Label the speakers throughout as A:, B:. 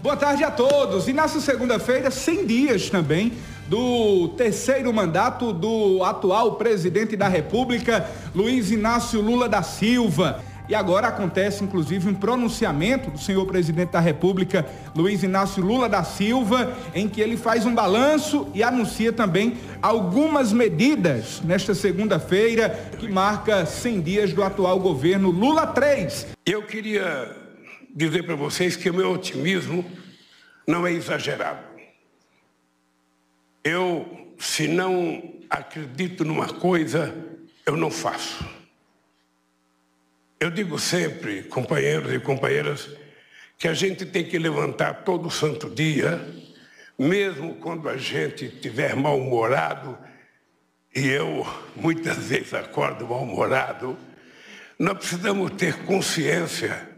A: Boa tarde a todos. E nessa segunda-feira, 100 dias também do terceiro mandato do atual presidente da República, Luiz Inácio Lula da Silva. E agora acontece, inclusive, um pronunciamento do senhor presidente da República, Luiz Inácio Lula da Silva, em que ele faz um balanço e anuncia também algumas medidas nesta segunda-feira, que marca 100 dias do atual governo Lula 3.
B: Eu queria dizer para vocês que o meu otimismo não é exagerado. Eu, se não acredito numa coisa, eu não faço. Eu digo sempre, companheiros e companheiras, que a gente tem que levantar todo santo dia, mesmo quando a gente estiver mal-humorado, e eu muitas vezes acordo mal-humorado, nós precisamos ter consciência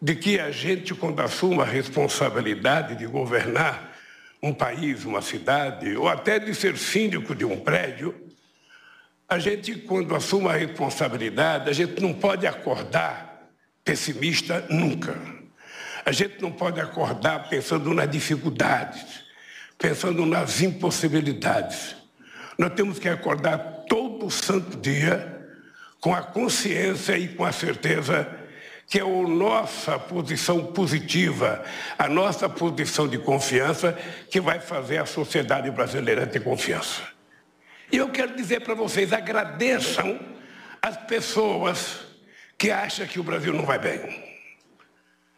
B: de que a gente, quando assume a responsabilidade de governar um país, uma cidade, ou até de ser síndico de um prédio, a gente, quando assume a responsabilidade, a gente não pode acordar pessimista nunca. A gente não pode acordar pensando nas dificuldades, pensando nas impossibilidades. Nós temos que acordar todo santo dia com a consciência e com a certeza que é a nossa posição positiva, a nossa posição de confiança, que vai fazer a sociedade brasileira ter confiança. E eu quero dizer para vocês, agradeçam as pessoas que acham que o Brasil não vai bem.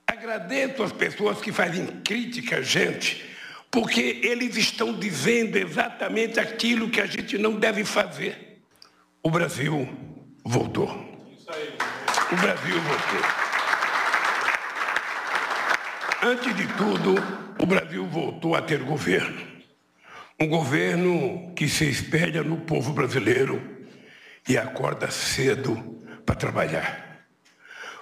B: Agradeço as pessoas que fazem crítica a gente, porque eles estão dizendo exatamente aquilo que a gente não deve fazer. O Brasil voltou. O Brasil voltou. Antes de tudo, o Brasil voltou a ter governo. Um governo que se espelha no povo brasileiro e acorda cedo para trabalhar.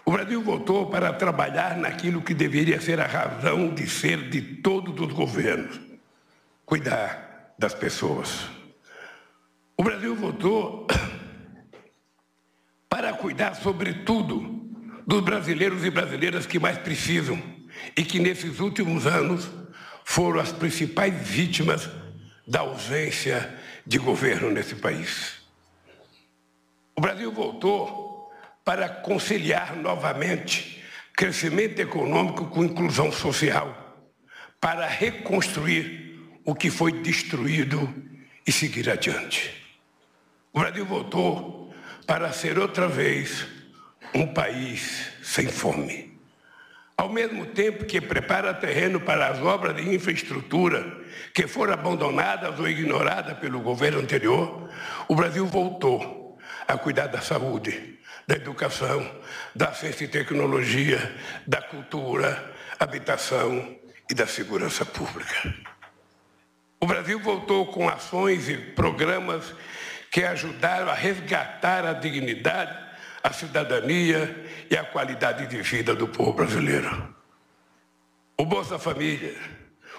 B: O Brasil voltou para trabalhar naquilo que deveria ser a razão de ser de todos os governos: cuidar das pessoas. O Brasil voltou cuidar, sobretudo, dos brasileiros e brasileiras que mais precisam e que nesses últimos anos foram as principais vítimas da ausência de governo nesse país. O Brasil voltou para conciliar novamente crescimento econômico com inclusão social, para reconstruir o que foi destruído e seguir adiante. O Brasil voltou para ser outra vez um país sem fome ao mesmo tempo que prepara terreno para as obras de infraestrutura que foram abandonadas ou ignoradas pelo governo anterior, o Brasil voltou a cuidar da saúde, da educação, da ciência e tecnologia, da cultura, habitação e da segurança pública. O Brasil voltou com ações e programas que ajudaram a resgatar a dignidade a cidadania e a qualidade de vida do povo brasileiro. O Bolsa Família,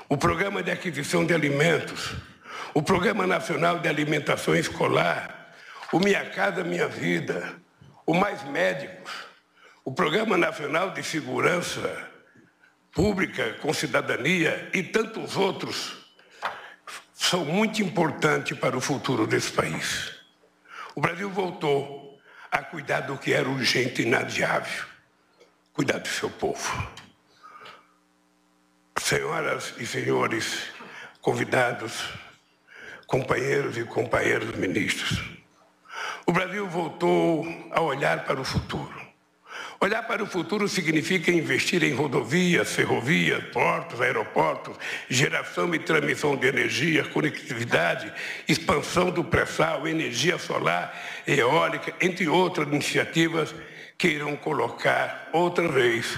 B: o Programa de Aquisição de Alimentos, o Programa Nacional de Alimentação Escolar, o Minha Casa Minha Vida, o Mais Médicos, o Programa Nacional de Segurança Pública com Cidadania e tantos outros são muito importantes para o futuro desse país. O Brasil voltou a cuidar do que era urgente e inadiável, cuidar do seu povo. Senhoras e senhores convidados, companheiros e companheiras ministros, o Brasil voltou a olhar para o futuro. Olhar para o futuro significa investir em rodovias, ferrovias, portos, aeroportos, geração e transmissão de energia, conectividade, expansão do pré-sal, energia solar, eólica, entre outras iniciativas que irão colocar outra vez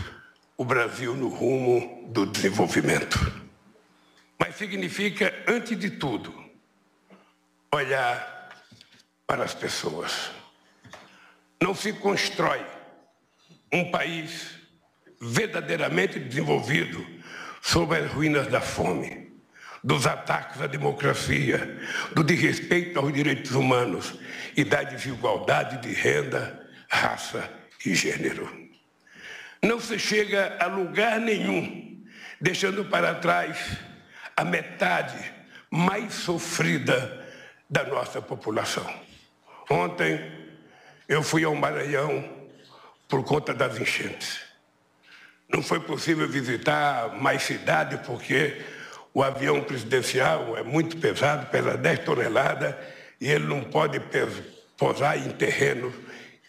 B: o Brasil no rumo do desenvolvimento. Mas significa, antes de tudo, olhar para as pessoas. Não se constrói um país verdadeiramente desenvolvido sob as ruínas da fome, dos ataques à democracia, do desrespeito aos direitos humanos e da desigualdade de renda, raça e gênero. Não se chega a lugar nenhum deixando para trás a metade mais sofrida da nossa população. Ontem eu fui ao Maranhão por conta das enchentes. Não foi possível visitar mais cidade porque o avião presidencial é muito pesado, pesa 10 toneladas, e ele não pode pousar em terreno,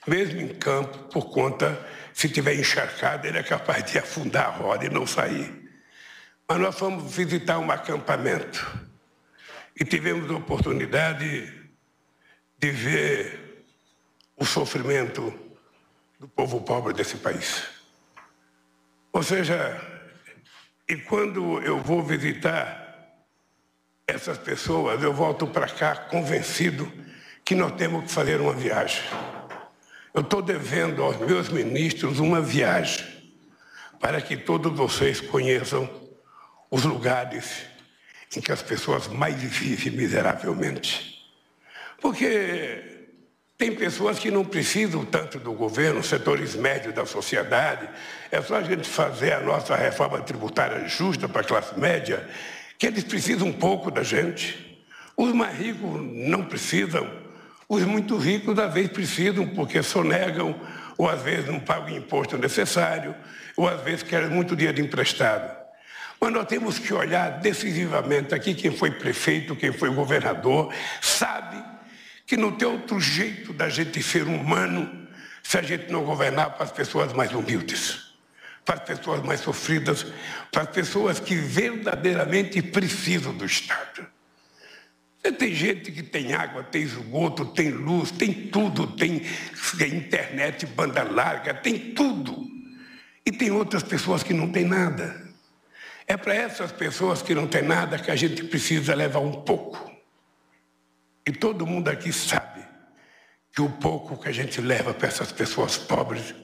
B: mesmo em campo, por conta, se tiver encharcado, ele é capaz de afundar a roda e não sair. Mas nós fomos visitar um acampamento e tivemos a oportunidade de ver o sofrimento do povo pobre desse país. Ou seja, e quando eu vou visitar essas pessoas, eu volto para cá convencido que nós temos que fazer uma viagem. Eu estou devendo aos meus ministros uma viagem para que todos vocês conheçam os lugares em que as pessoas mais vivem miseravelmente. Porque tem pessoas que não precisam tanto do governo, setores médios da sociedade. É só a gente fazer a nossa reforma tributária justa para a classe média, que eles precisam um pouco da gente. Os mais ricos não precisam. Os muito ricos, às vezes, precisam, porque sonegam, ou às vezes não pagam o imposto necessário, ou às vezes querem muito dinheiro emprestado. Mas nós temos que olhar decisivamente aqui quem foi prefeito, quem foi governador, sabe que não tem outro jeito da gente ser humano se a gente não governar para as pessoas mais humildes, para as pessoas mais sofridas, para as pessoas que verdadeiramente precisam do Estado. Tem gente que tem água, tem esgoto, tem luz, tem tudo, tem internet, banda larga, tem tudo. E tem outras pessoas que não têm nada. É para essas pessoas que não têm nada que a gente precisa levar um pouco. E todo mundo aqui sabe que o pouco que a gente leva para essas pessoas pobres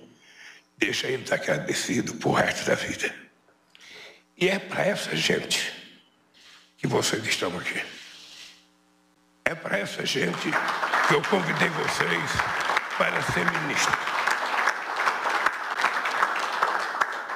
B: deixa eles agradecidos por resto da vida. E é para essa gente que vocês estão aqui. É para essa gente que eu convidei vocês para ser ministro.